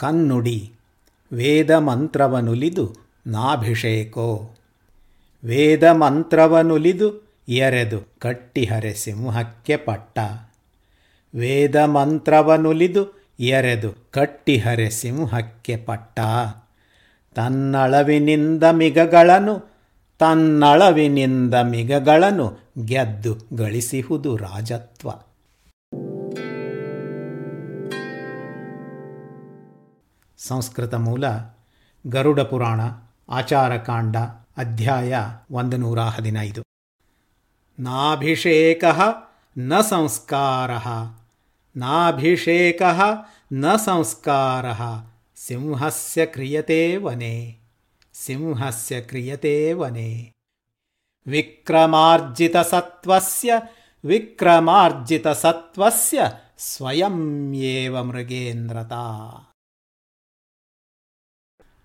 ಕನ್ನುಡಿ. ವೇದ ಮಂತ್ರವನುಲಿದು ನಾಭಿಷೇಕೋ. ವೇದ ಮಂತ್ರವನುಲಿದು ಎರೆದು ಕಟ್ಟಿಹರೆ ಸಿಂಹಕ್ಕೆ ಪಟ್ಟ. ವೇದ ಮಂತ್ರವನುಲಿದು ಎರೆದು ಕಟ್ಟಿಹರೆ ಸಿಂಹಕ್ಕೆ ಪಟ್ಟ. ತನ್ನಳವಿನಿಂದ ಮಿಗಗಳನ್ನು ತನ್ನಳವಿನಿಂದ ಮಿಗಗಳನ್ನು ಗೆದ್ದು ಗಳಿಸಿಹುದು ರಾಜತ್ವ. ಸಂಸ್ಕೃತ ಮೂಲ, ಗರುಡ ಪುರಾಣ ಆಚಾರಕಾಂಡ ಅಧ್ಯಾಯ ಒಂದು ನೂರ ಹದಿನೈದು. ನಾಭಿಷೇಕ ನ ಸಂಸ್ಕಾರ, ನಾಭಿಷೇಕ ನ ಸಂಸ್ಕಾರ, ಸಿಂಹಸ್ಯ ಕ್ರಿಯತೆ ವನೆ, ಸಿಂಹಸ್ಯ ಕ್ರಿಯತೆ ವನೆ. ವಿಕ್ರಮಾರ್ಜಿತಸತ್ವಸ್ಯ ವಿಕ್ರಮಾರ್ಜಿತಸತ್ವಸ್ಯ ಸ್ವಯಂ ಏವ ಮೃಗೇಂದ್ರತಾ.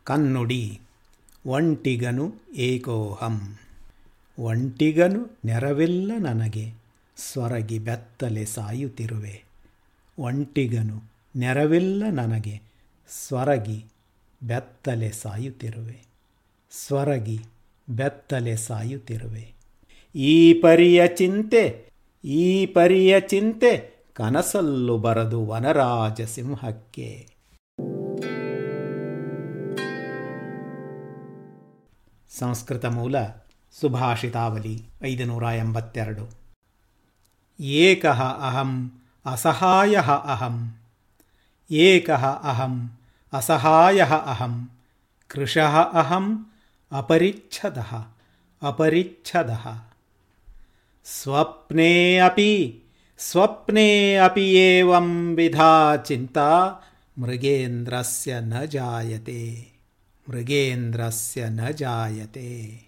ಕನ್ನುಡಿ. ಒಂಟಿಗನು ಏಕೋಹಂ. ಒಂಟಿಗನು ನೆರವಿಲ್ಲ ನನಗೆ. ಸ್ವರಗಿ ಬೆತ್ತಲೆ ಸಾಯುತ್ತಿರುವೆ. ಒಂಟಿಗನು ನೆರವಿಲ್ಲ ನನಗೆ. ಸ್ವರಗಿ ಬೆತ್ತಲೆ ಸಾಯುತ್ತಿರುವೆ. ಸ್ವರಗಿ ಬೆತ್ತಲೆ ಸಾಯುತ್ತಿರುವೆ. ಈ ಪರಿಯ ಚಿಂತೆ, ಈ ಪರಿಯ ಚಿಂತೆ ಕನಸಲ್ಲು ಬರದು ವನರಾಜ ಸಿಂಹಕ್ಕೆ ಸಂಸ್ಕೃತ ಮೂಲ ಸುಭಾಷಿತಾವಲಿ ಐದುನೂರ ಎಂಬತ್ತೆರಡು ಏಕ ಅಹಂ ಅಸಹಾಯ ಅಹಂ ಏಕ ಅಹಂ ಅಸಹಾಯ ಅಹಂ ಕೃಶ ಅಹಂ ಅಪರಿಚ್ಛದ ಅಪರಿಚ್ಛದ ಸ್ವಪ್ನೆ ಅಪಿ ಸ್ವಪ್ನೆ ಅಪಿ ಏವಂ ವಿಧಾ ಚಿಂತಾ ಮೃಗೇಂದ್ರಸ್ಯ ನ ಜಾಯತೆ मृगेन्द्रस्य न जायते।